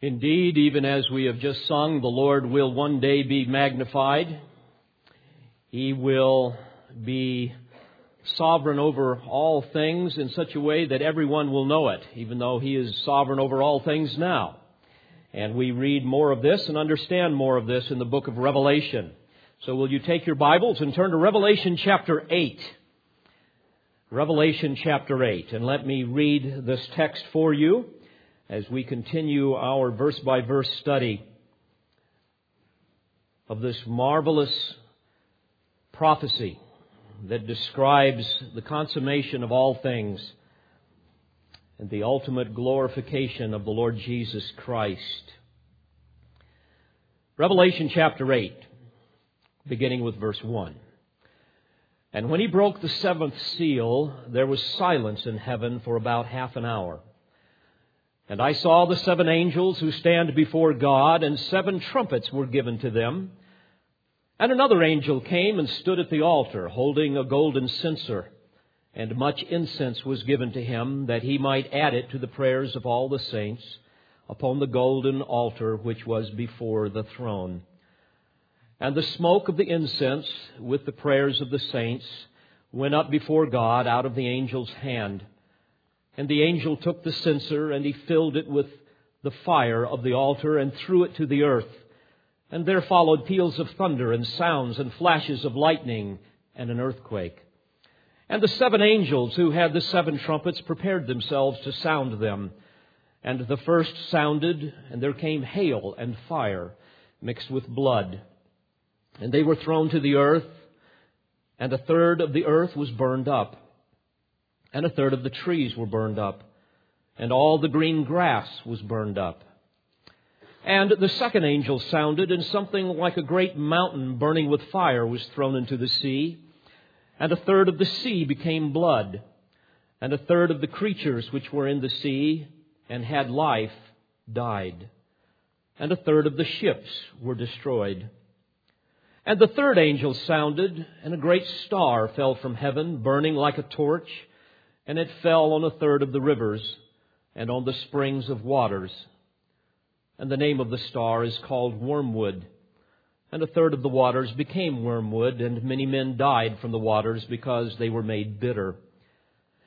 Indeed, even as we have just sung, the Lord will one day be magnified. He will be sovereign over all things in such a way that everyone will know it, even though He is sovereign over all things now. And we read more of this and understand more of this in the book of Revelation. So will you take your Bibles and turn to Revelation chapter 8? Revelation chapter 8. And let me read this text for you as we continue our verse by verse study of this marvelous prophecy that describes the consummation of all things and the ultimate glorification of the Lord Jesus Christ. Revelation chapter 8, beginning with verse 1. And when he broke the seventh seal, there was silence in heaven for about half an hour. And I saw the seven angels who stand before God, and seven trumpets were given to them. And another angel came and stood at the altar, holding a golden censer, and much incense was given to him, that he might add it to the prayers of all the saints upon the golden altar which was before the throne. And the smoke of the incense, with the prayers of the saints, went up before God out of the angel's hand. And the angel took the censer, and he filled it with the fire of the altar, and threw it to the earth. And there followed peals of thunder, and sounds, and flashes of lightning, and an earthquake. And the seven angels who had the seven trumpets prepared themselves to sound them. And the first sounded, and there came hail and fire mixed with blood. And they were thrown to the earth, and a third of the earth was burned up and a third of the trees were burned up, and all the green grass was burned up. And the second angel sounded, and something like a great mountain burning with fire was thrown into the sea, and a third of the sea became blood, and a third of the creatures which were in the sea and had life died, and a third of the ships were destroyed. And the third angel sounded, and a great star fell from heaven, burning like a torch and it fell on a third of the rivers and on the springs of waters. And the name of the star is called Wormwood. And a third of the waters became wormwood, and many men died from the waters because they were made bitter.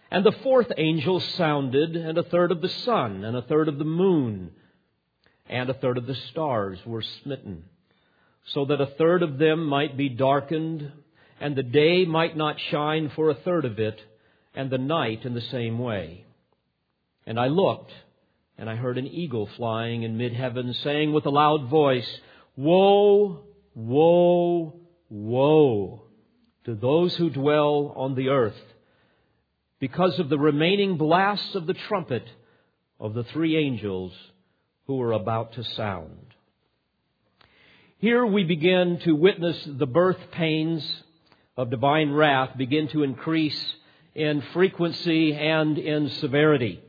And the fourth angel sounded, and a third of the sun, and a third of the moon, and a third of the stars were smitten, so that a third of them might be darkened, and the day might not shine for a third of it, and the night in the same way. And I looked, and I heard an eagle flying in mid heaven, saying with a loud voice, Woe, woe, woe to those who dwell on the earth, because of the remaining blasts of the trumpet of the three angels who are about to sound. Here we begin to witness the birth pains of divine wrath begin to increase in frequency and in severity.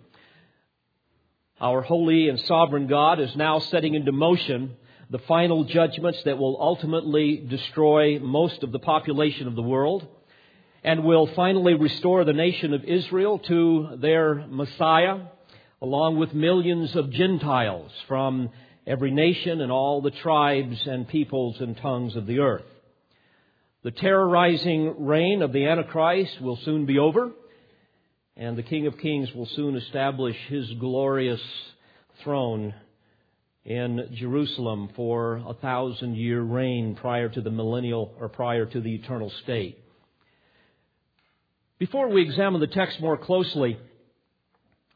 Our holy and sovereign God is now setting into motion the final judgments that will ultimately destroy most of the population of the world and will finally restore the nation of Israel to their Messiah, along with millions of Gentiles from every nation and all the tribes and peoples and tongues of the earth. The terrorizing reign of the Antichrist will soon be over, and the King of Kings will soon establish his glorious throne in Jerusalem for a thousand year reign prior to the millennial or prior to the eternal state. Before we examine the text more closely,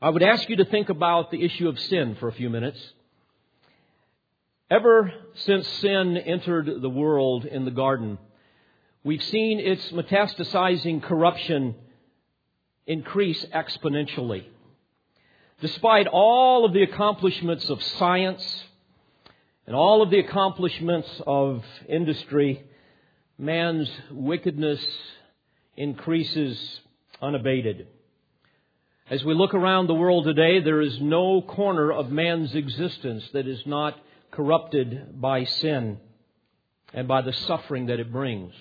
I would ask you to think about the issue of sin for a few minutes. Ever since sin entered the world in the garden, We've seen its metastasizing corruption increase exponentially. Despite all of the accomplishments of science and all of the accomplishments of industry, man's wickedness increases unabated. As we look around the world today, there is no corner of man's existence that is not corrupted by sin and by the suffering that it brings.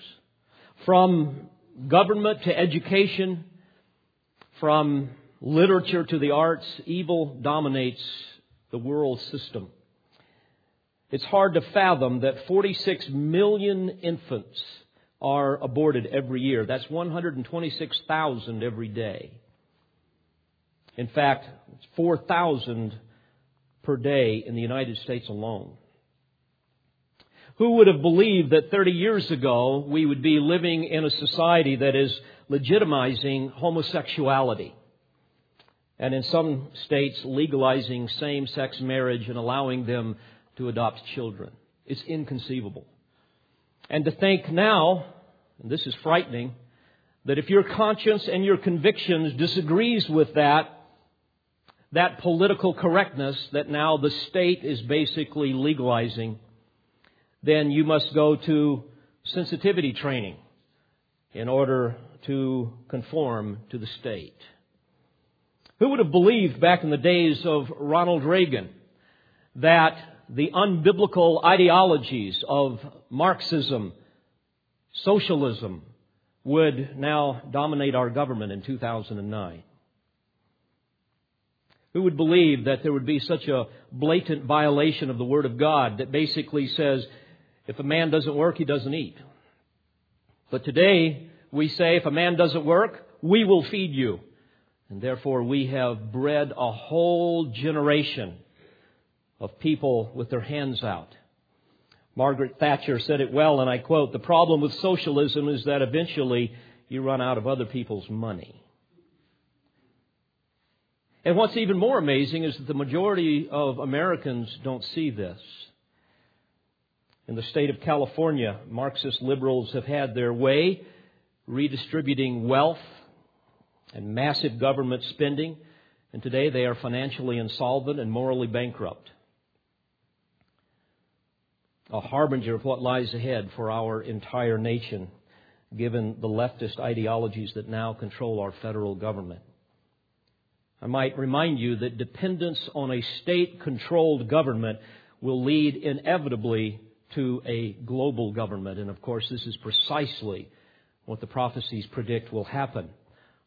From government to education, from literature to the arts, evil dominates the world system. It's hard to fathom that 46 million infants are aborted every year. That's 126,000 every day. In fact, it's 4,000 per day in the United States alone. Who would have believed that 30 years ago we would be living in a society that is legitimizing homosexuality? And in some states, legalizing same sex marriage and allowing them to adopt children. It's inconceivable. And to think now, and this is frightening, that if your conscience and your convictions disagrees with that, that political correctness that now the state is basically legalizing, then you must go to sensitivity training in order to conform to the state. Who would have believed back in the days of Ronald Reagan that the unbiblical ideologies of Marxism, socialism, would now dominate our government in 2009? Who would believe that there would be such a blatant violation of the Word of God that basically says, if a man doesn't work, he doesn't eat? But today, we say, if a man doesn't work, we will feed you. And therefore, we have bred a whole generation of people with their hands out. Margaret Thatcher said it well, and I quote, the problem with socialism is that eventually you run out of other people's money. And what's even more amazing is that the majority of Americans don't see this. In the state of California, Marxist liberals have had their way redistributing wealth and massive government spending, and today they are financially insolvent and morally bankrupt. A harbinger of what lies ahead for our entire nation, given the leftist ideologies that now control our federal government. I might remind you that dependence on a state controlled government will lead inevitably to a global government. And of course, this is precisely what the prophecies predict will happen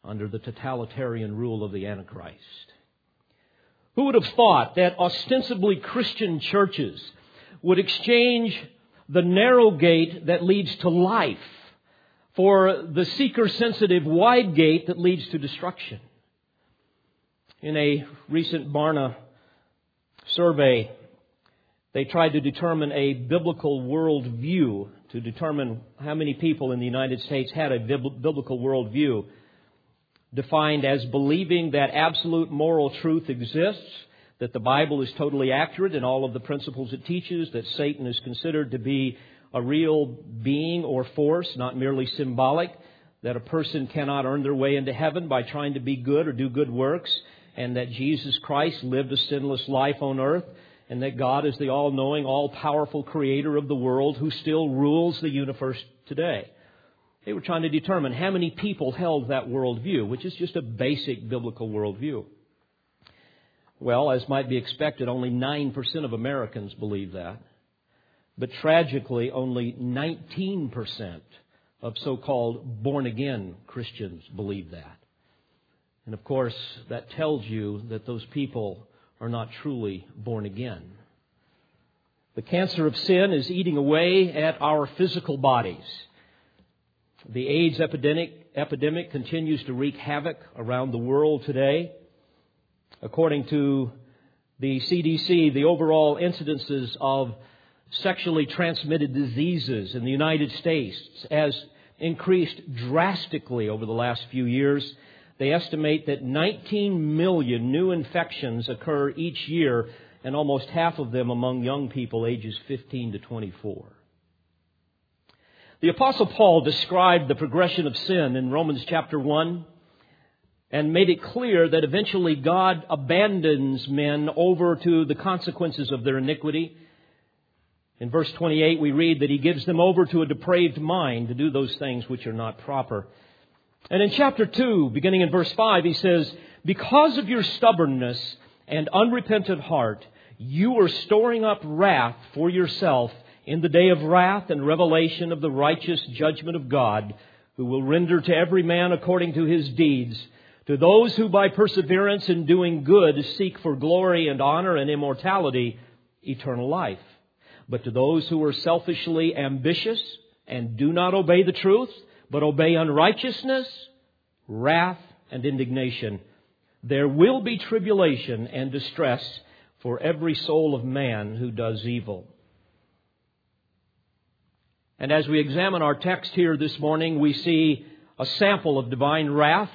under the totalitarian rule of the Antichrist. Who would have thought that ostensibly Christian churches would exchange the narrow gate that leads to life for the seeker sensitive wide gate that leads to destruction? In a recent Barna survey, they tried to determine a biblical worldview to determine how many people in the United States had a biblical worldview defined as believing that absolute moral truth exists, that the Bible is totally accurate in all of the principles it teaches, that Satan is considered to be a real being or force, not merely symbolic, that a person cannot earn their way into heaven by trying to be good or do good works, and that Jesus Christ lived a sinless life on earth, and that God is the all knowing, all powerful creator of the world who still rules the universe today. They were trying to determine how many people held that worldview, which is just a basic biblical worldview. Well, as might be expected, only 9% of Americans believe that. But tragically, only 19% of so called born again Christians believe that. And of course, that tells you that those people are not truly born again. The cancer of sin is eating away at our physical bodies. The AIDS epidemic, epidemic continues to wreak havoc around the world today. According to the CDC, the overall incidences of sexually transmitted diseases in the United States has increased drastically over the last few years. They estimate that 19 million new infections occur each year, and almost half of them among young people ages 15 to 24. The apostle Paul described the progression of sin in Romans chapter 1 and made it clear that eventually God abandons men over to the consequences of their iniquity. In verse 28 we read that he gives them over to a depraved mind to do those things which are not proper. And in chapter 2, beginning in verse 5, he says, Because of your stubbornness and unrepentant heart, you are storing up wrath for yourself in the day of wrath and revelation of the righteous judgment of God, who will render to every man according to his deeds. To those who by perseverance in doing good seek for glory and honor and immortality, eternal life. But to those who are selfishly ambitious and do not obey the truth, but obey unrighteousness, wrath, and indignation, there will be tribulation and distress for every soul of man who does evil. And as we examine our text here this morning, we see a sample of divine wrath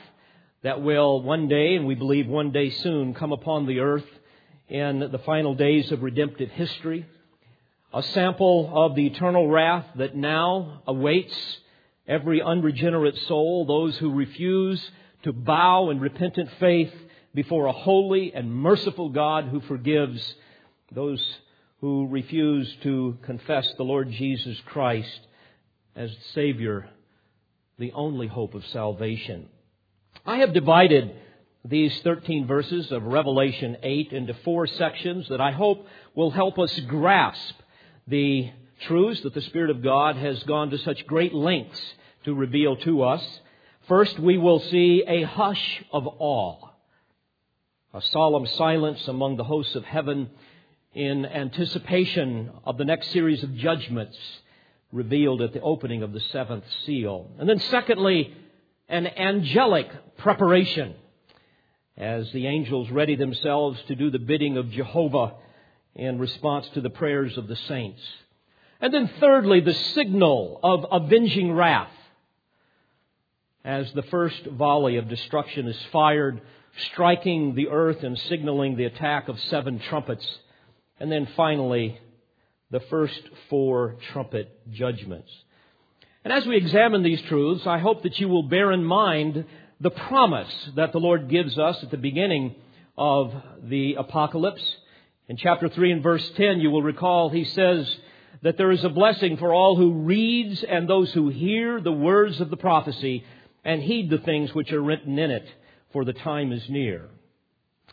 that will one day, and we believe one day soon, come upon the earth in the final days of redemptive history. A sample of the eternal wrath that now awaits every unregenerate soul, those who refuse to bow in repentant faith before a holy and merciful God who forgives those who refuse to confess the Lord Jesus Christ as Savior, the only hope of salvation. I have divided these 13 verses of Revelation 8 into four sections that I hope will help us grasp the truths that the Spirit of God has gone to such great lengths to reveal to us. First, we will see a hush of awe, a solemn silence among the hosts of heaven in anticipation of the next series of judgments revealed at the opening of the seventh seal. And then secondly, an angelic preparation as the angels ready themselves to do the bidding of Jehovah in response to the prayers of the saints. And then thirdly, the signal of avenging wrath as the first volley of destruction is fired, striking the earth and signaling the attack of seven trumpets. And then finally, the first four trumpet judgments. And as we examine these truths, I hope that you will bear in mind the promise that the Lord gives us at the beginning of the apocalypse. In chapter 3 and verse 10, you will recall he says that there is a blessing for all who reads and those who hear the words of the prophecy and heed the things which are written in it, for the time is near.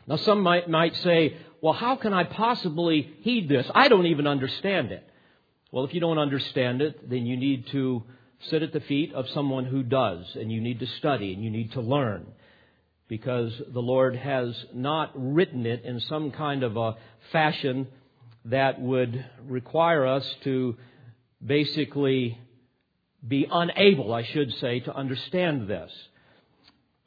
Now some might, might say, well, how can I possibly heed this? I don't even understand it. Well, if you don't understand it, then you need to sit at the feet of someone who does, and you need to study and you need to learn. Because the Lord has not written it in some kind of a fashion that would require us to basically be unable, I should say, to understand this.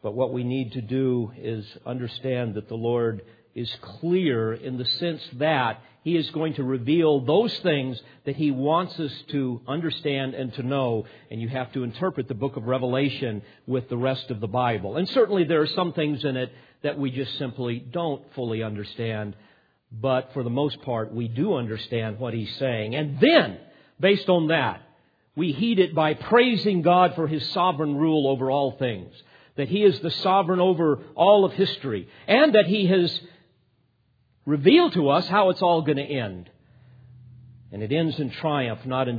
But what we need to do is understand that the Lord is clear in the sense that he is going to reveal those things that He wants us to understand and to know. And you have to interpret the book of Revelation with the rest of the Bible. And certainly there are some things in it that we just simply don't fully understand. But for the most part, we do understand what He's saying. And then, based on that, we heed it by praising God for His sovereign rule over all things. That He is the sovereign over all of history. And that He has revealed to us how it's all going to end. And it ends in triumph, not in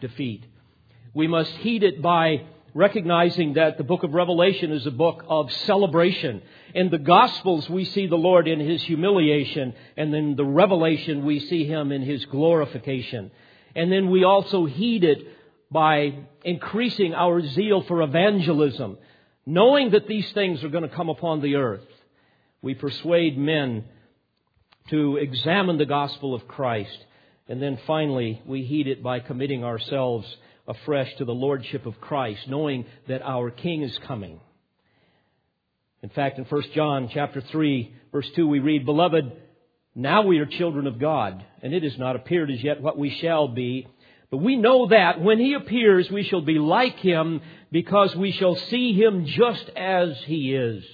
defeat. We must heed it by recognizing that the book of Revelation is a book of celebration. In the Gospels, we see the Lord in His humiliation, and in the Revelation, we see Him in His glorification. And then we also heed it by increasing our zeal for evangelism, knowing that these things are going to come upon the earth. We persuade men to examine the gospel of Christ. And then finally, we heed it by committing ourselves afresh to the lordship of Christ, knowing that our King is coming. In fact, in 1 John chapter 3, verse 2, we read, Beloved, now we are children of God, and it has not appeared as yet what we shall be. But we know that when He appears, we shall be like Him, because we shall see Him just as He is.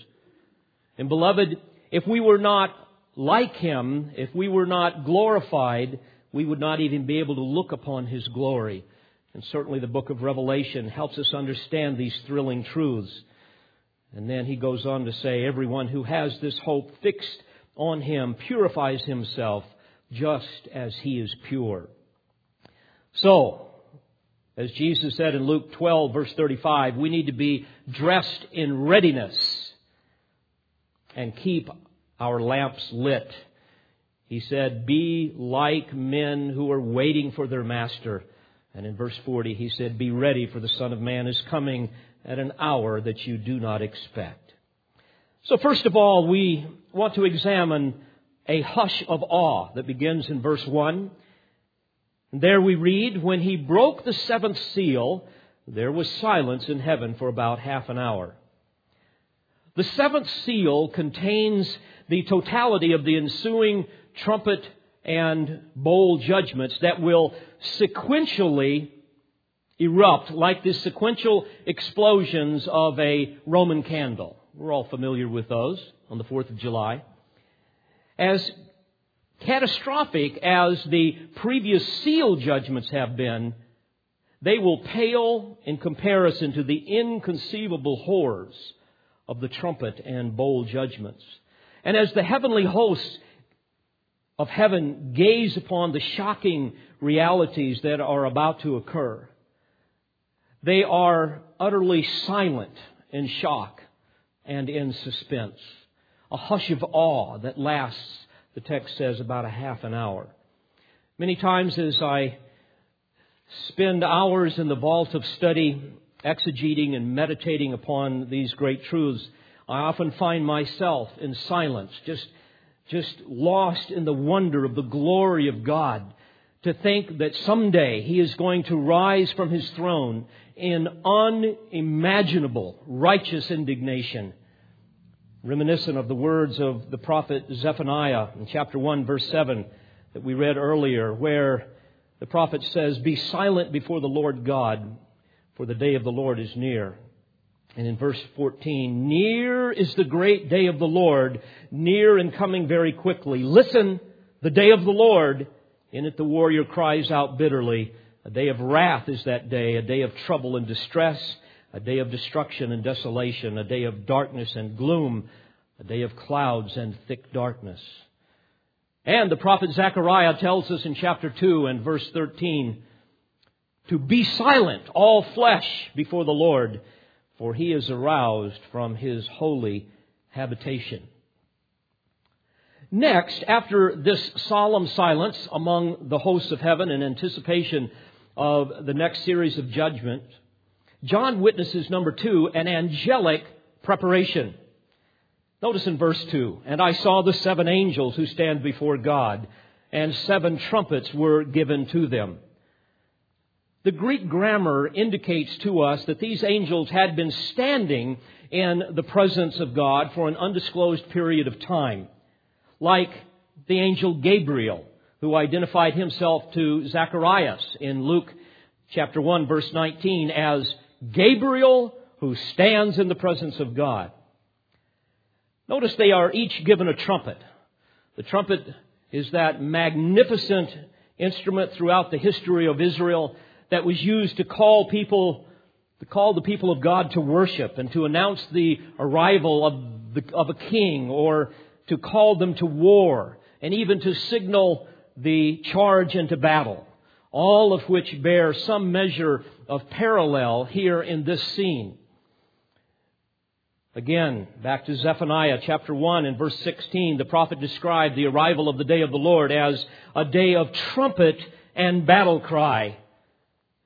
And beloved, if we were not like him, if we were not glorified, we would not even be able to look upon his glory. And certainly the book of Revelation helps us understand these thrilling truths. And then he goes on to say, everyone who has this hope fixed on him purifies himself just as he is pure. So, as Jesus said in Luke 12 verse 35, we need to be dressed in readiness and keep our lamps lit. He said, Be like men who are waiting for their master. And in verse 40, he said, Be ready, for the Son of Man is coming at an hour that you do not expect. So, first of all, we want to examine a hush of awe that begins in verse 1. And there we read, When he broke the seventh seal, there was silence in heaven for about half an hour. The seventh seal contains the totality of the ensuing trumpet and bowl judgments that will sequentially erupt like the sequential explosions of a Roman candle. We're all familiar with those on the 4th of July. As catastrophic as the previous seal judgments have been, they will pale in comparison to the inconceivable horrors of the trumpet and bowl judgments. And as the heavenly hosts of heaven gaze upon the shocking realities that are about to occur, they are utterly silent in shock and in suspense. A hush of awe that lasts, the text says, about a half an hour. Many times as I spend hours in the vault of study, exegeting and meditating upon these great truths, I often find myself in silence, just, just lost in the wonder of the glory of God. To think that someday He is going to rise from His throne in unimaginable righteous indignation. Reminiscent of the words of the prophet Zephaniah in chapter 1, verse 7 that we read earlier, where the prophet says, Be silent before the Lord God, for the day of the Lord is near. And in verse 14, near is the great day of the Lord, near and coming very quickly. Listen, the day of the Lord. In it the warrior cries out bitterly. A day of wrath is that day, a day of trouble and distress, a day of destruction and desolation, a day of darkness and gloom, a day of clouds and thick darkness. And the prophet Zechariah tells us in chapter 2 and verse 13 to be silent, all flesh, before the Lord, for he is aroused from his holy habitation. Next, after this solemn silence among the hosts of heaven in anticipation of the next series of judgment, John witnesses, number two, an angelic preparation. Notice in verse 2 And I saw the seven angels who stand before God, and seven trumpets were given to them. The Greek grammar indicates to us that these angels had been standing in the presence of God for an undisclosed period of time, like the angel Gabriel, who identified himself to Zacharias in Luke chapter 1 verse 19 as Gabriel who stands in the presence of God. Notice they are each given a trumpet. The trumpet is that magnificent instrument throughout the history of Israel that was used to call people, to call the people of God to worship and to announce the arrival of, the, of a king or to call them to war and even to signal the charge into battle. All of which bear some measure of parallel here in this scene. Again, back to Zephaniah chapter 1 and verse 16, the prophet described the arrival of the day of the Lord as a day of trumpet and battle cry.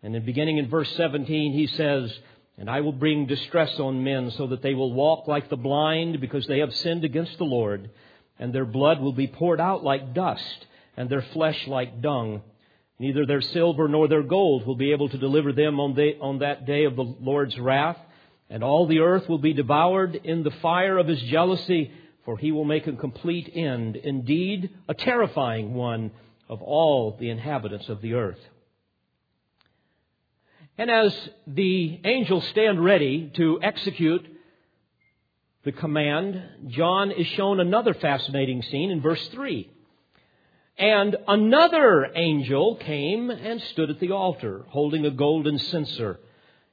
And then beginning in verse 17, he says, And I will bring distress on men so that they will walk like the blind because they have sinned against the Lord, and their blood will be poured out like dust, and their flesh like dung. Neither their silver nor their gold will be able to deliver them on, the, on that day of the Lord's wrath and all the earth will be devoured in the fire of his jealousy, for he will make a complete end, indeed, a terrifying one of all the inhabitants of the earth. And as the angels stand ready to execute the command, John is shown another fascinating scene in verse 3. And another angel came and stood at the altar, holding a golden censer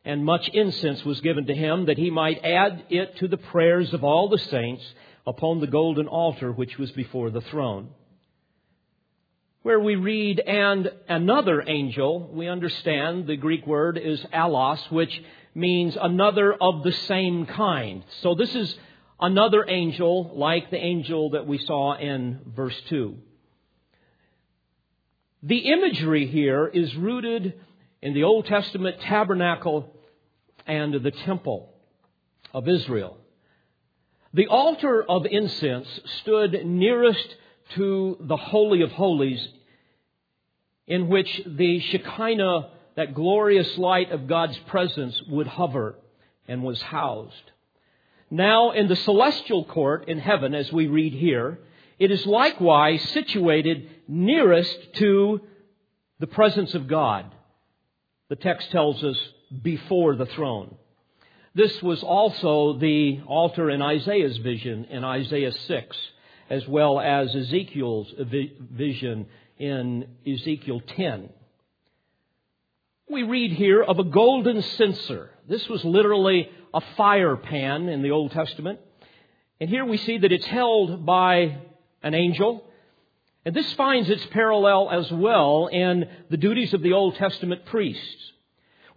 and much incense was given to him that he might add it to the prayers of all the saints upon the golden altar which was before the throne. Where we read, and another angel, we understand the Greek word is allos, which means another of the same kind. So this is another angel like the angel that we saw in verse 2. The imagery here is rooted in the Old Testament tabernacle and the temple of Israel. The altar of incense stood nearest to the Holy of Holies, in which the Shekinah, that glorious light of God's presence, would hover and was housed. Now, in the celestial court in heaven, as we read here, it is likewise situated nearest to the presence of God. The text tells us before the throne. This was also the altar in Isaiah's vision in Isaiah 6, as well as Ezekiel's vision in Ezekiel 10. We read here of a golden censer. This was literally a fire pan in the Old Testament. And here we see that it's held by an angel. And this finds its parallel as well in the duties of the Old Testament priests,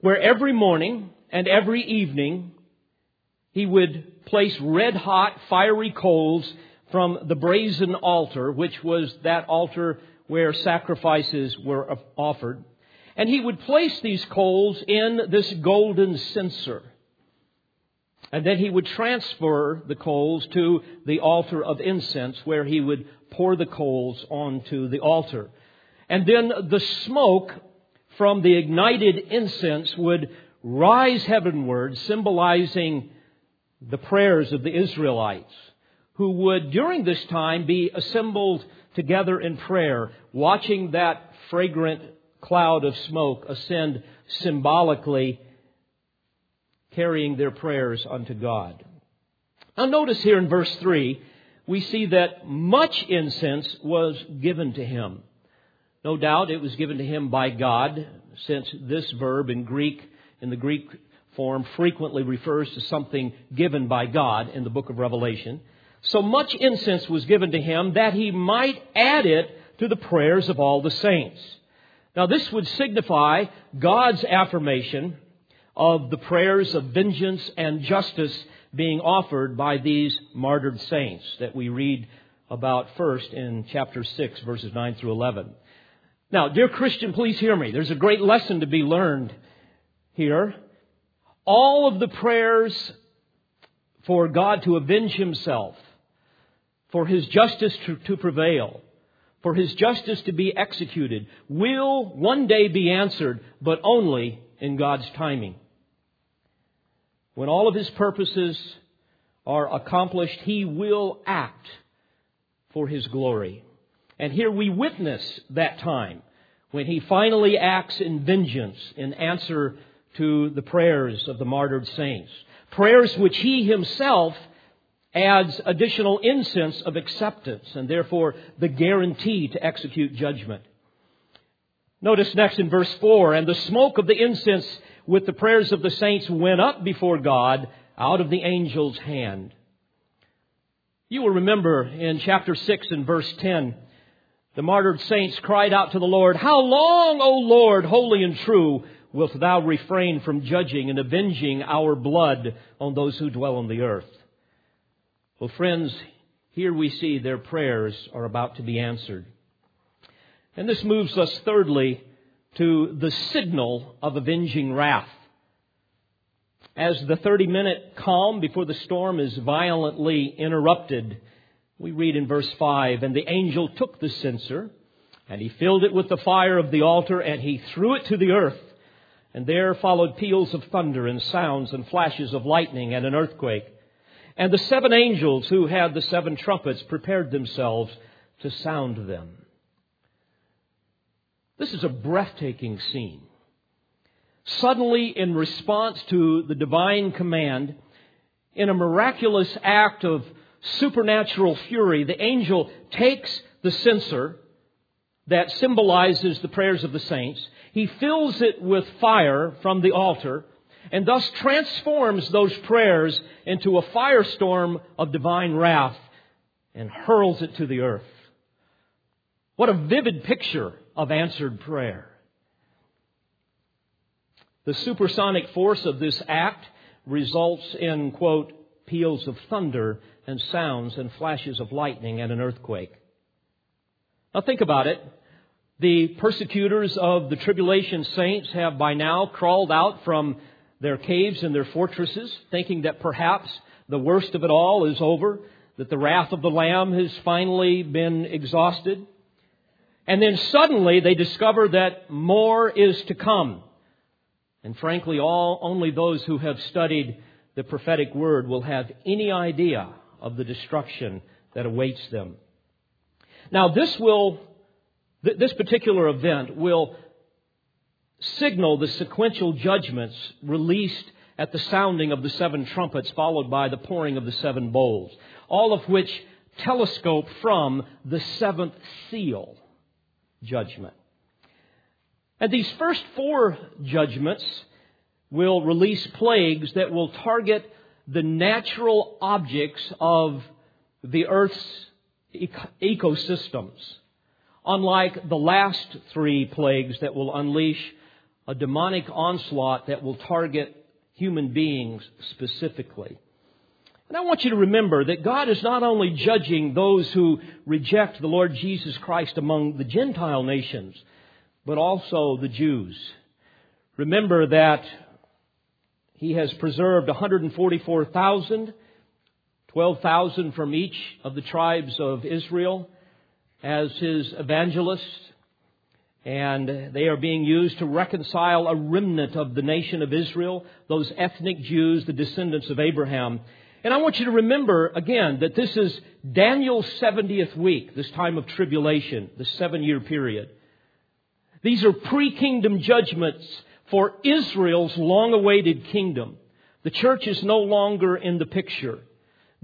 where every morning and every evening he would place red hot, fiery coals from the brazen altar, which was that altar where sacrifices were offered. And he would place these coals in this golden censer. And then he would transfer the coals to the altar of incense where he would pour the coals onto the altar. And then the smoke from the ignited incense would rise heavenward, symbolizing the prayers of the Israelites, who would during this time be assembled together in prayer, watching that fragrant cloud of smoke ascend symbolically, carrying their prayers unto God. Now notice here in verse 3, we see that much incense was given to him. No doubt it was given to him by God, since this verb in Greek, in the Greek form, frequently refers to something given by God in the book of Revelation. So much incense was given to him that he might add it to the prayers of all the saints. Now, this would signify God's affirmation of the prayers of vengeance and justice being offered by these martyred saints that we read about first in chapter 6, verses 9 through 11. Now, dear Christian, please hear me. There's a great lesson to be learned here. All of the prayers for God to avenge himself, for his justice to, to prevail, for his justice to be executed will one day be answered, but only in God's timing. When all of his purposes are accomplished, he will act for his glory. And here we witness that time when he finally acts in vengeance in answer to the prayers of the martyred saints. Prayers which he himself adds additional incense of acceptance and therefore the guarantee to execute judgment. Notice next in verse 4 and the smoke of the incense with the prayers of the saints went up before God out of the angel's hand. You will remember in chapter 6 and verse 10, the martyred saints cried out to the Lord, How long, O Lord, holy and true, wilt thou refrain from judging and avenging our blood on those who dwell on the earth? Well, friends, here we see their prayers are about to be answered. And this moves us thirdly to the signal of avenging wrath. As the 30 minute calm before the storm is violently interrupted, we read in verse 5 And the angel took the censer, and he filled it with the fire of the altar, and he threw it to the earth. And there followed peals of thunder, and sounds, and flashes of lightning, and an earthquake. And the seven angels who had the seven trumpets prepared themselves to sound them. This is a breathtaking scene. Suddenly, in response to the divine command, in a miraculous act of supernatural fury, the angel takes the censer that symbolizes the prayers of the saints. He fills it with fire from the altar and thus transforms those prayers into a firestorm of divine wrath and hurls it to the earth. What a vivid picture of answered prayer. The supersonic force of this act results in, quote, peals of thunder and sounds and flashes of lightning and an earthquake. Now think about it. The persecutors of the tribulation saints have by now crawled out from their caves and their fortresses, thinking that perhaps the worst of it all is over, that the wrath of the Lamb has finally been exhausted. And then suddenly they discover that more is to come. And frankly, all, only those who have studied the prophetic word will have any idea of the destruction that awaits them. Now this will, this particular event will signal the sequential judgments released at the sounding of the seven trumpets, followed by the pouring of the seven bowls, all of which telescope from the seventh seal judgment. And these first four judgments will release plagues that will target the natural objects of the earth's ecosystems, unlike the last three plagues that will unleash a demonic onslaught that will target human beings specifically. And I want you to remember that God is not only judging those who reject the Lord Jesus Christ among the Gentile nations, but also the Jews. Remember that He has preserved 144,000, 12,000 from each of the tribes of Israel as His evangelists and they are being used to reconcile a remnant of the nation of Israel, those ethnic Jews, the descendants of Abraham. And I want you to remember again that this is Daniel's 70th week, this time of tribulation, the seven year period. These are pre-kingdom judgments for Israel's long awaited kingdom. The church is no longer in the picture.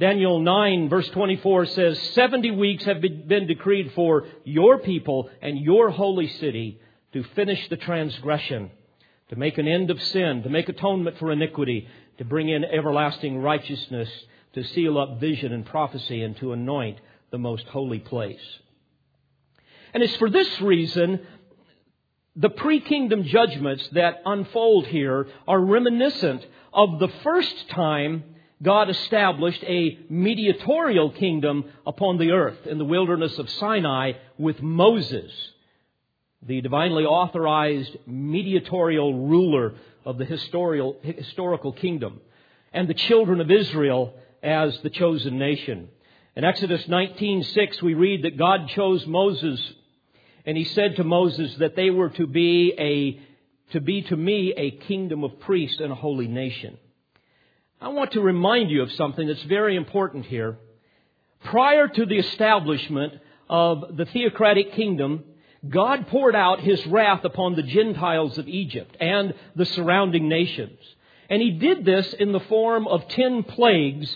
Daniel 9 verse 24 says, 70 weeks have been decreed for your people and your holy city to finish the transgression, to make an end of sin, to make atonement for iniquity, to bring in everlasting righteousness, to seal up vision and prophecy, and to anoint the most holy place. And it's for this reason the pre-kingdom judgments that unfold here are reminiscent of the first time God established a mediatorial kingdom upon the earth in the wilderness of Sinai with Moses, the divinely authorized mediatorial ruler of the historical kingdom, and the children of Israel as the chosen nation. In Exodus 19:6 we read that God chose Moses and he said to Moses that they were to be a to be to me a kingdom of priests and a holy nation. I want to remind you of something that's very important here. Prior to the establishment of the theocratic kingdom, God poured out his wrath upon the Gentiles of Egypt and the surrounding nations. And he did this in the form of ten plagues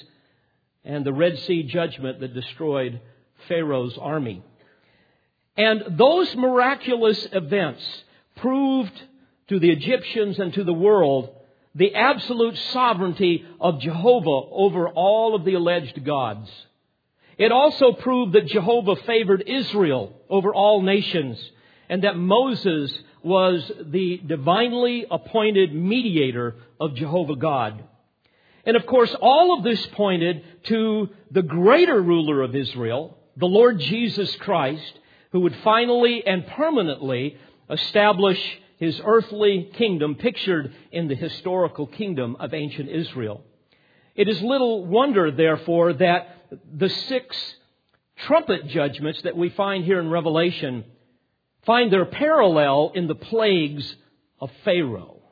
and the Red Sea judgment that destroyed Pharaoh's army. And those miraculous events proved to the Egyptians and to the world the absolute sovereignty of Jehovah over all of the alleged gods. It also proved that Jehovah favored Israel over all nations and that Moses was the divinely appointed mediator of Jehovah God. And of course, all of this pointed to the greater ruler of Israel, the Lord Jesus Christ, who would finally and permanently establish his earthly kingdom pictured in the historical kingdom of ancient Israel. It is little wonder, therefore, that the six trumpet judgments that we find here in Revelation find their parallel in the plagues of Pharaoh.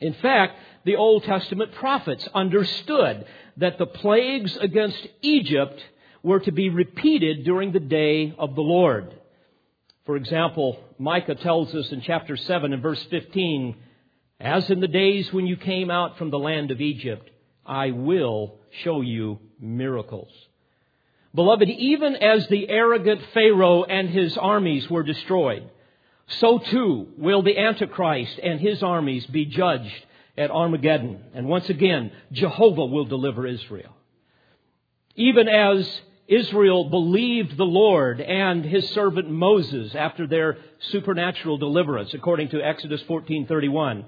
In fact, the Old Testament prophets understood that the plagues against Egypt were to be repeated during the day of the Lord. For example, Micah tells us in chapter 7 and verse 15, As in the days when you came out from the land of Egypt, I will show you miracles. Beloved, even as the arrogant Pharaoh and his armies were destroyed, so too will the Antichrist and his armies be judged at Armageddon. And once again, Jehovah will deliver Israel. Even as Israel believed the Lord and his servant Moses after their supernatural deliverance, according to Exodus 14:31.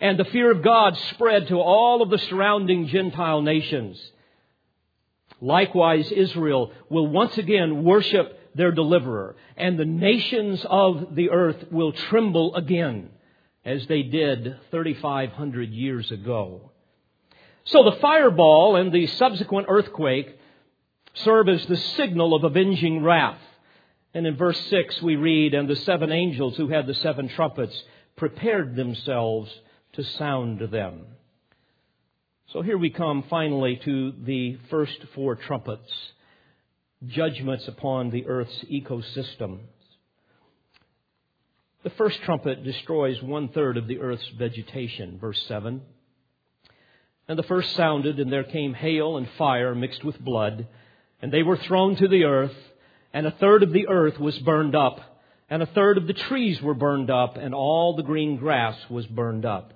And the fear of God spread to all of the surrounding Gentile nations. Likewise, Israel will once again worship their deliverer, and the nations of the earth will tremble again, as they did 3,500 years ago. So the fireball and the subsequent earthquake serve as the signal of avenging wrath. And in verse 6 we read, And the seven angels who had the seven trumpets prepared themselves to sound them. So here we come finally to the first four trumpets, judgments upon the earth's ecosystem. The first trumpet destroys one third of the earth's vegetation, verse 7. And the first sounded, and there came hail and fire mixed with blood, and they were thrown to the earth, and a third of the earth was burned up, and a third of the trees were burned up, and all the green grass was burned up.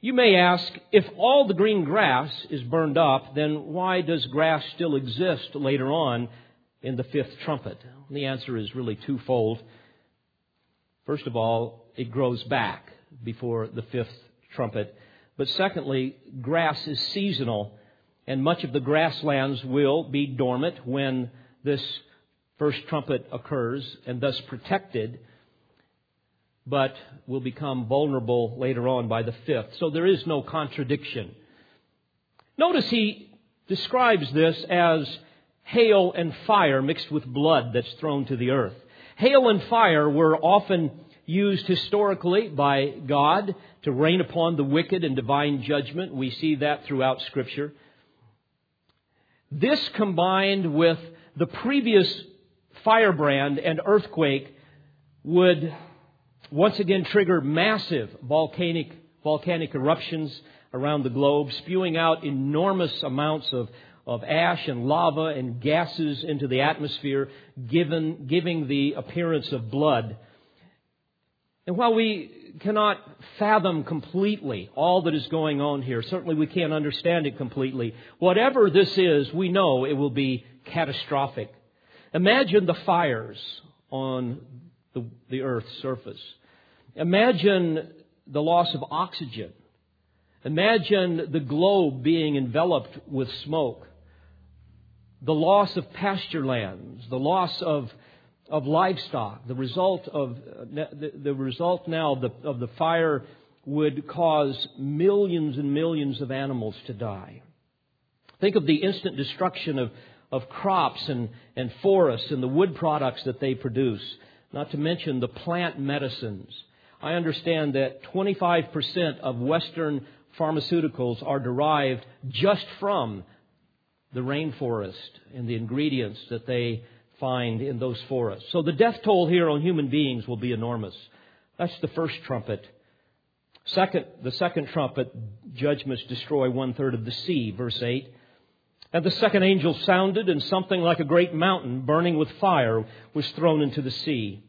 You may ask, if all the green grass is burned up, then why does grass still exist later on in the fifth trumpet? the answer is really twofold. First of all, it grows back before the fifth trumpet. But secondly, grass is seasonal, and much of the grasslands will be dormant when this first trumpet occurs and thus protected, but will become vulnerable later on by the fifth. So there is no contradiction. Notice he describes this as hail and fire mixed with blood that's thrown to the earth. Hail and fire were often used historically by God to rain upon the wicked and divine judgment. We see that throughout Scripture. This combined with the previous firebrand and earthquake would once again trigger massive volcanic, volcanic eruptions around the globe, spewing out enormous amounts of, of ash and lava and gases into the atmosphere, given, giving the appearance of blood. And while we cannot fathom completely all that is going on here, certainly we can't understand it completely, whatever this is, we know it will be catastrophic. Imagine the fires on the, the earth's surface. Imagine the loss of oxygen. Imagine the globe being enveloped with smoke. The loss of pasture lands, the loss of of livestock. The result of the, result now of the, of the fire would cause millions and millions of animals to die. Think of the instant destruction of, of crops and, and forests and the wood products that they produce, not to mention the plant medicines. I understand that 25% of Western pharmaceuticals are derived just from the rainforest and the ingredients that they find in those forests. So the death toll here on human beings will be enormous. That's the first trumpet. Second, the second trumpet, judgments destroy one third of the sea, verse 8. And the second angel sounded, and something like a great mountain burning with fire was thrown into the sea.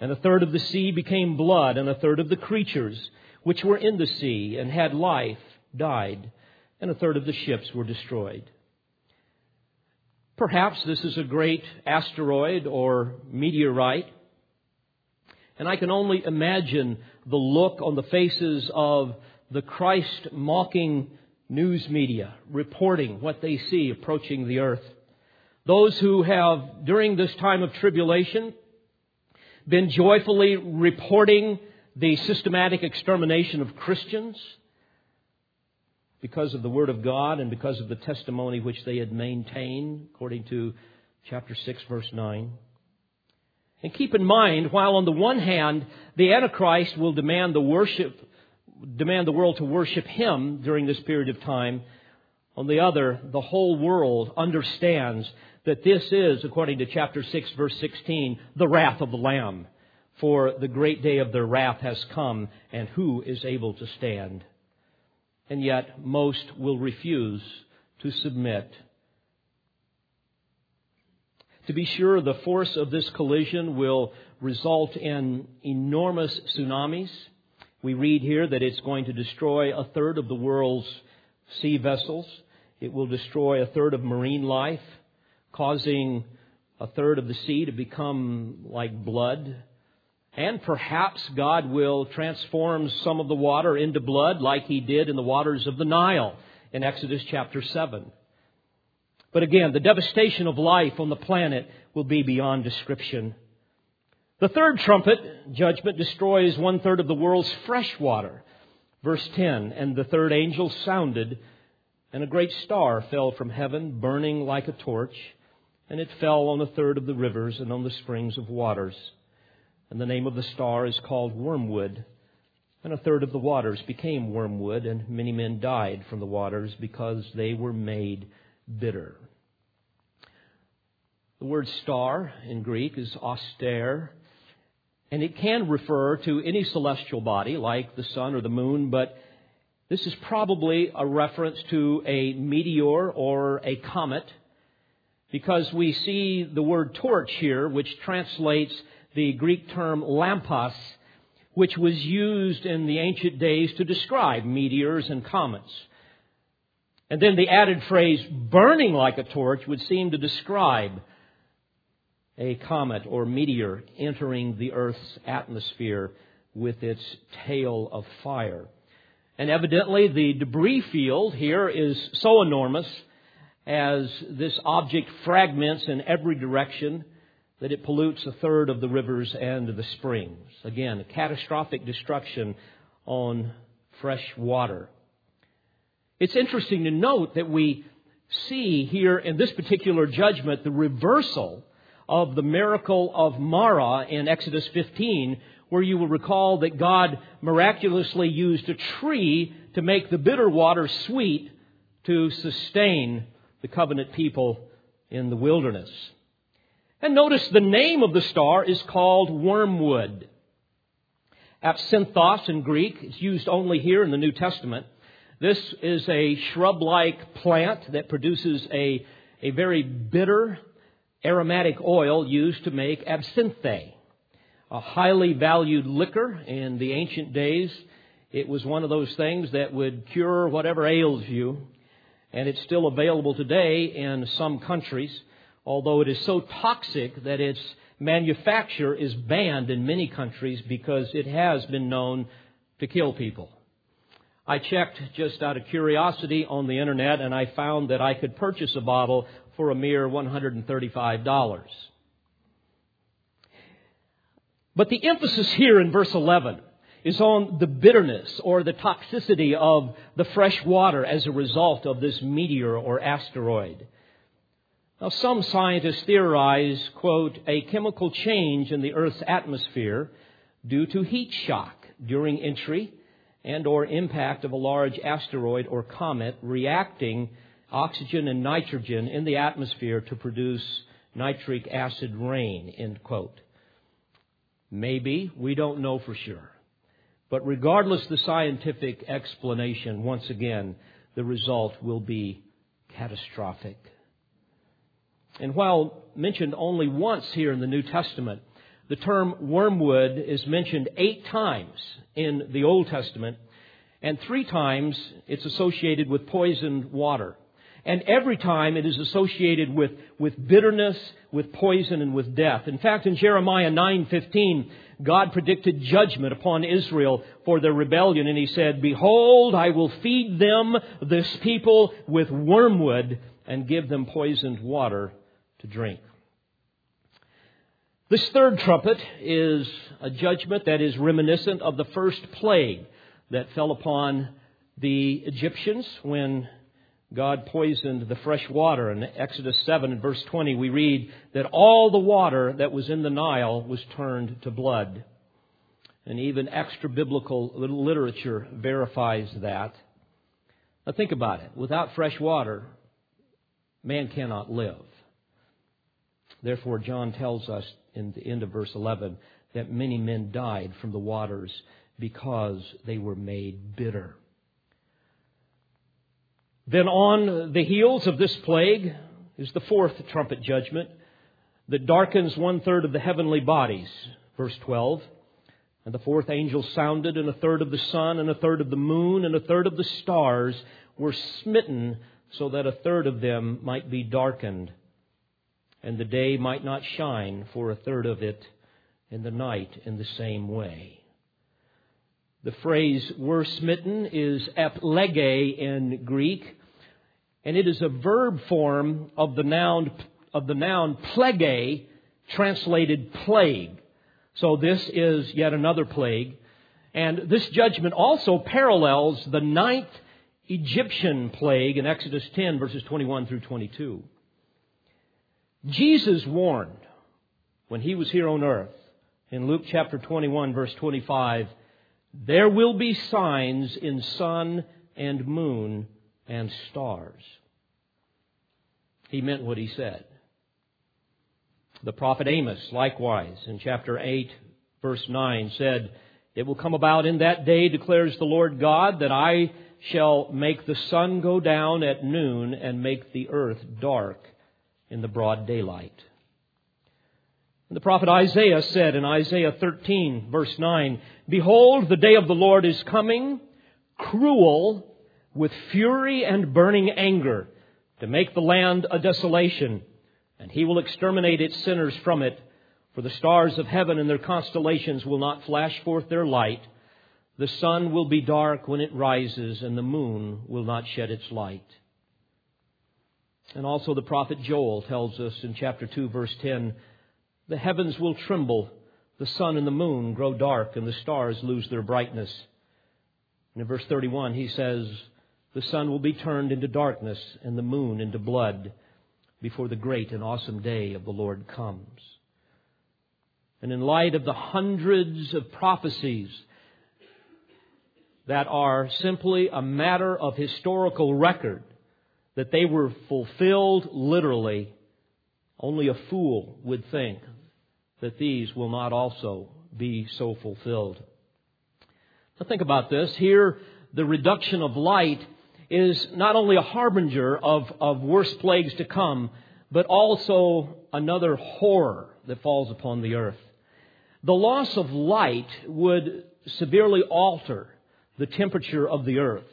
And a third of the sea became blood, and a third of the creatures which were in the sea and had life died, and a third of the ships were destroyed. Perhaps this is a great asteroid or meteorite. And I can only imagine the look on the faces of the Christ mocking news media reporting what they see approaching the earth. Those who have, during this time of tribulation, been joyfully reporting the systematic extermination of Christians because of the Word of God and because of the testimony which they had maintained, according to chapter 6, verse 9. And keep in mind, while on the one hand, the Antichrist will demand the worship, demand the world to worship him during this period of time, on the other, the whole world understands that this is, according to chapter 6, verse 16, the wrath of the Lamb. For the great day of their wrath has come, and who is able to stand? And yet most will refuse to submit. To be sure, the force of this collision will result in enormous tsunamis. We read here that it's going to destroy a third of the world's sea vessels. It will destroy a third of marine life, causing a third of the sea to become like blood. And perhaps God will transform some of the water into blood like he did in the waters of the Nile in Exodus chapter 7. But again, the devastation of life on the planet will be beyond description. The third trumpet, judgment, destroys one third of the world's fresh water. Verse 10 And the third angel sounded, and a great star fell from heaven, burning like a torch, and it fell on a third of the rivers and on the springs of waters. And the name of the star is called Wormwood. And a third of the waters became wormwood, and many men died from the waters because they were made bitter. The word star in Greek is aster, and it can refer to any celestial body like the sun or the moon, but this is probably a reference to a meteor or a comet because we see the word torch here, which translates the Greek term lampos, which was used in the ancient days to describe meteors and comets. And then the added phrase burning like a torch would seem to describe a comet or meteor entering the Earth's atmosphere with its tail of fire. And evidently, the debris field here is so enormous as this object fragments in every direction that it pollutes a third of the rivers and the springs. Again, catastrophic destruction on fresh water. It's interesting to note that we see here in this particular judgment the reversal of the miracle of Marah in Exodus 15, where you will recall that God miraculously used a tree to make the bitter water sweet to sustain the covenant people in the wilderness. And notice the name of the star is called wormwood. Absinthos in Greek, it's used only here in the New Testament. This is a shrub like plant that produces a, a very bitter aromatic oil used to make absinthe, a highly valued liquor in the ancient days. It was one of those things that would cure whatever ails you, and it's still available today in some countries, although it is so toxic that its manufacture is banned in many countries because it has been known to kill people. I checked just out of curiosity on the internet and I found that I could purchase a bottle for a mere $135. But the emphasis here in verse 11 is on the bitterness or the toxicity of the fresh water as a result of this meteor or asteroid. Now, some scientists theorize, quote, a chemical change in the Earth's atmosphere due to heat shock during entry and or impact of a large asteroid or comet reacting oxygen and nitrogen in the atmosphere to produce nitric acid rain, end quote. Maybe, we don't know for sure. But regardless the scientific explanation, once again, the result will be catastrophic. And while mentioned only once here in the New Testament, the term wormwood is mentioned eight times in the Old Testament, and three times it's associated with poisoned water. And every time it is associated with, with bitterness, with poison, and with death. In fact, in Jeremiah 9:15, God predicted judgment upon Israel for their rebellion, and he said, Behold, I will feed them, this people, with wormwood, and give them poisoned water to drink. This third trumpet is a judgment that is reminiscent of the first plague that fell upon the Egyptians when God poisoned the fresh water. In Exodus 7 and verse 20, we read that all the water that was in the Nile was turned to blood. And even extra biblical literature verifies that. Now think about it. Without fresh water, man cannot live. Therefore, John tells us in the end of verse 11 that many men died from the waters because they were made bitter. Then on the heels of this plague is the fourth trumpet judgment that darkens one third of the heavenly bodies. Verse 12. And the fourth angel sounded, and a third of the sun, and a third of the moon, and a third of the stars were smitten, so that a third of them might be darkened, and the day might not shine for a third of it, and the night in the same way. The phrase were smitten is eplege in Greek, and it is a verb form of the noun, of the noun plague, translated plague. So this is yet another plague. And this judgment also parallels the ninth Egyptian plague in Exodus 10 verses 21 through 22. Jesus warned when he was here on earth in Luke chapter 21 verse 25, there will be signs in sun and moon and stars. He meant what he said. The prophet Amos, likewise, in chapter 8, verse 9, said, It will come about in that day, declares the Lord God, that I shall make the sun go down at noon and make the earth dark in the broad daylight. And the prophet Isaiah said in Isaiah 13, verse 9, Behold, the day of the Lord is coming, cruel, with fury and burning anger, to make the land a desolation, and he will exterminate its sinners from it. For the stars of heaven and their constellations will not flash forth their light. The sun will be dark when it rises, and the moon will not shed its light. And also the prophet Joel tells us in chapter 2, verse 10, the heavens will tremble, the sun and the moon grow dark, and the stars lose their brightness. And in verse 31, he says, The sun will be turned into darkness, and the moon into blood, before the great and awesome day of the Lord comes. And in light of the hundreds of prophecies that are simply a matter of historical record, that they were fulfilled literally, only a fool would think that these will not also be so fulfilled. Now think about this. Here, the reduction of light is not only a harbinger of, of worse plagues to come, but also another horror that falls upon the earth. The loss of light would severely alter the temperature of the earth.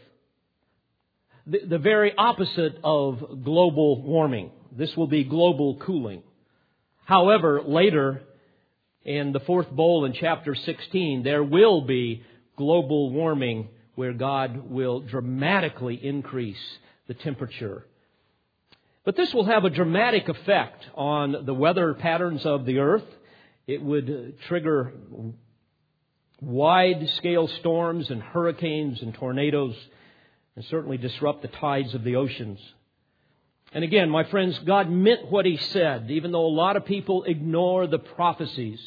The, the very opposite of global warming. This will be global cooling. However, later in the fourth bowl in chapter 16, there will be global warming where God will dramatically increase the temperature. But this will have a dramatic effect on the weather patterns of the earth. It would trigger wide scale storms and hurricanes and tornadoes and certainly disrupt the tides of the oceans. And again, my friends, God meant what He said, even though a lot of people ignore the prophecies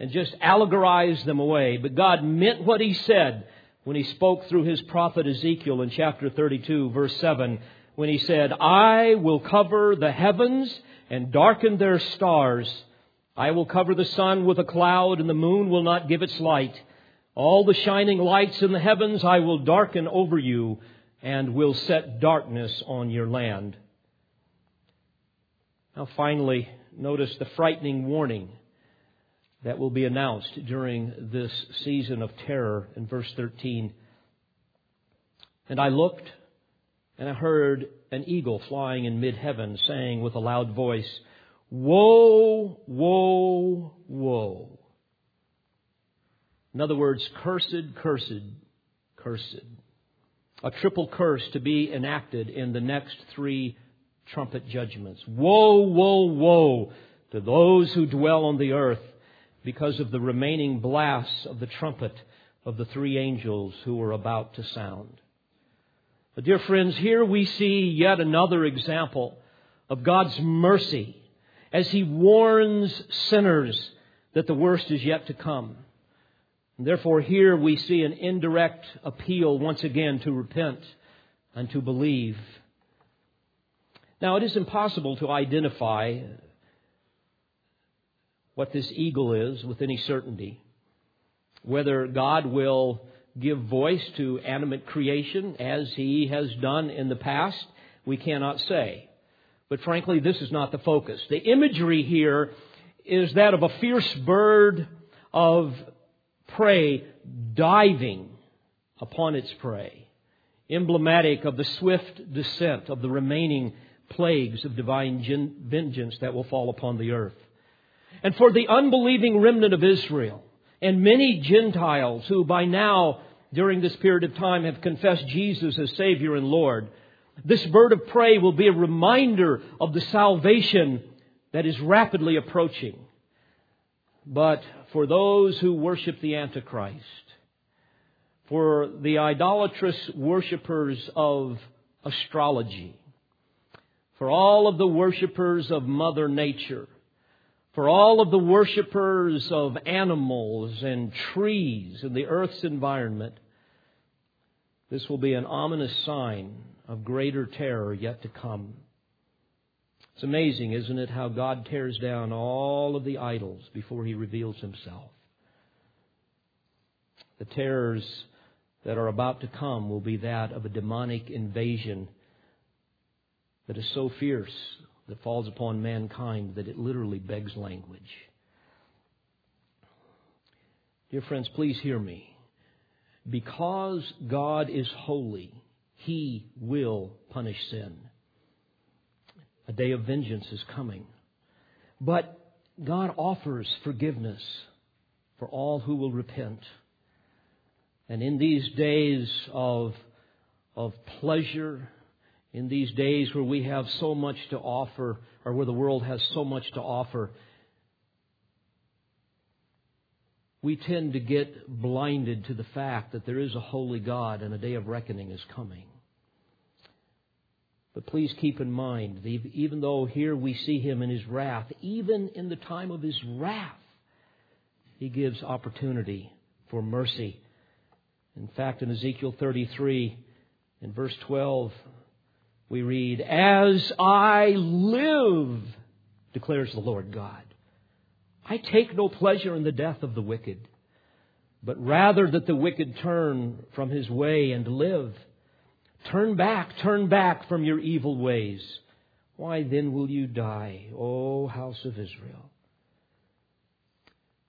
and just allegorize them away. But God meant what He said when He spoke through His prophet Ezekiel in chapter 32, verse 7, when He said, I will cover the heavens and darken their stars. I will cover the sun with a cloud, and the moon will not give its light. All the shining lights in the heavens I will darken over you, and will set darkness on your land. Now, finally, notice the frightening warning that will be announced during this season of terror in verse 13. And I looked, and I heard an eagle flying in mid heaven, saying with a loud voice, Woe, woe, woe. In other words, cursed, cursed, cursed. A triple curse to be enacted in the next three trumpet judgments. Woe, woe, woe to those who dwell on the earth because of the remaining blasts of the trumpet of the three angels who were about to sound. But dear friends, here we see yet another example of God's mercy as He warns sinners that the worst is yet to come. Therefore, here we see an indirect appeal once again to repent and to believe. Now, it is impossible to identify what this eagle is with any certainty. Whether God will give voice to animate creation as he has done in the past, we cannot say. But frankly, this is not the focus. The imagery here is that of a fierce bird of prey diving upon its prey, emblematic of the swift descent of the remaining plagues of divine vengeance that will fall upon the earth. And for the unbelieving remnant of Israel and many Gentiles who by now, during this period of time, have confessed Jesus as Savior and Lord, this bird of prey will be a reminder of the salvation that is rapidly approaching. But for those who worship the Antichrist, for the idolatrous worshippers of astrology, for all of the worshippers of Mother Nature, for all of the worshippers of animals and trees and the earth's environment, this will be an ominous sign of greater terror yet to come. It's amazing, isn't it, how God tears down all of the idols before He reveals Himself. The terrors that are about to come will be that of a demonic invasion that is so fierce that falls upon mankind that it literally begs language. Dear friends, please hear me. Because God is holy, He will punish sin. A day of vengeance is coming. But God offers forgiveness for all who will repent. And in these days of, of pleasure in these days where we have so much to offer, or where the world has so much to offer, we tend to get blinded to the fact that there is a holy God and a day of reckoning is coming. But please keep in mind, even though here we see him in his wrath, even in the time of his wrath, he gives opportunity for mercy. In fact, in Ezekiel 33, in verse 12, we read, As I live, declares the Lord God, I take no pleasure in the death of the wicked, but rather that the wicked turn from his way and live. Turn back, turn back from your evil ways. Why then will you die, O house of Israel?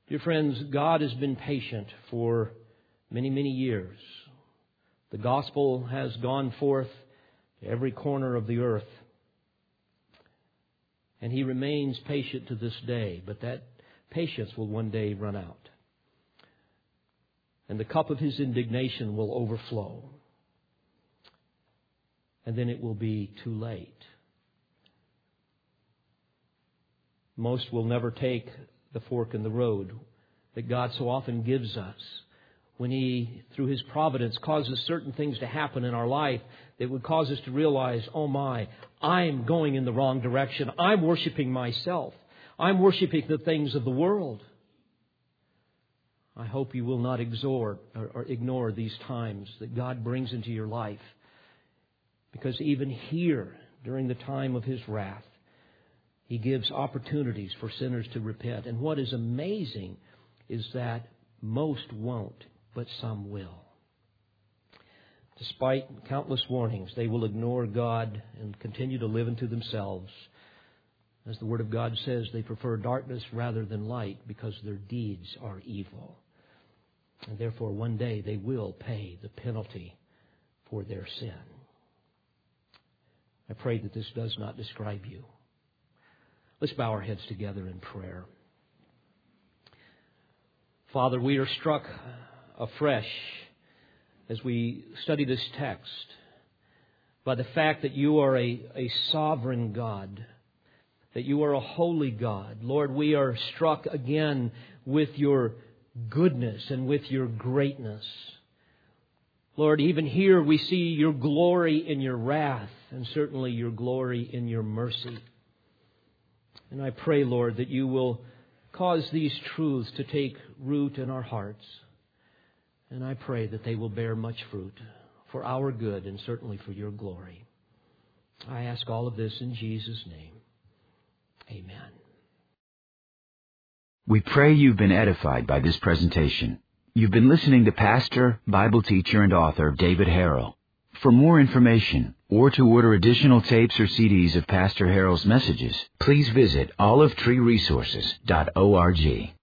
Dear friends, God has been patient for many, many years. The gospel has gone forth to every corner of the earth. And he remains patient to this day, but that patience will one day run out. And the cup of his indignation will overflow. And then it will be too late. Most will never take the fork in the road that God so often gives us when He, through His providence, causes certain things to happen in our life that would cause us to realize, oh my, I'm going in the wrong direction. I'm worshiping myself. I'm worshiping the things of the world. I hope you will not exhort or ignore these times that God brings into your life. Because even here, during the time of His wrath, He gives opportunities for sinners to repent. And what is amazing is that most won't but some will. Despite countless warnings, they will ignore God and continue to live into themselves. As the Word of God says, they prefer darkness rather than light because their deeds are evil. And therefore, one day they will pay the penalty for their sin. I pray that this does not describe you. Let's bow our heads together in prayer. Father, we are struck afresh as we study this text by the fact that you are a, a sovereign God, that you are a holy God. Lord, we are struck again with your goodness and with your greatness. Lord, even here we see your glory in your wrath and certainly your glory in your mercy. And I pray, Lord, that you will cause these truths to take root in our hearts. And I pray that they will bear much fruit for our good and certainly for your glory. I ask all of this in Jesus' name. Amen. We pray you've been edified by this presentation. You've been listening to Pastor, Bible teacher, and author David Harrell. For more information or to order additional tapes or CDs of Pastor Harrell's messages, please visit olivetreeresources.org.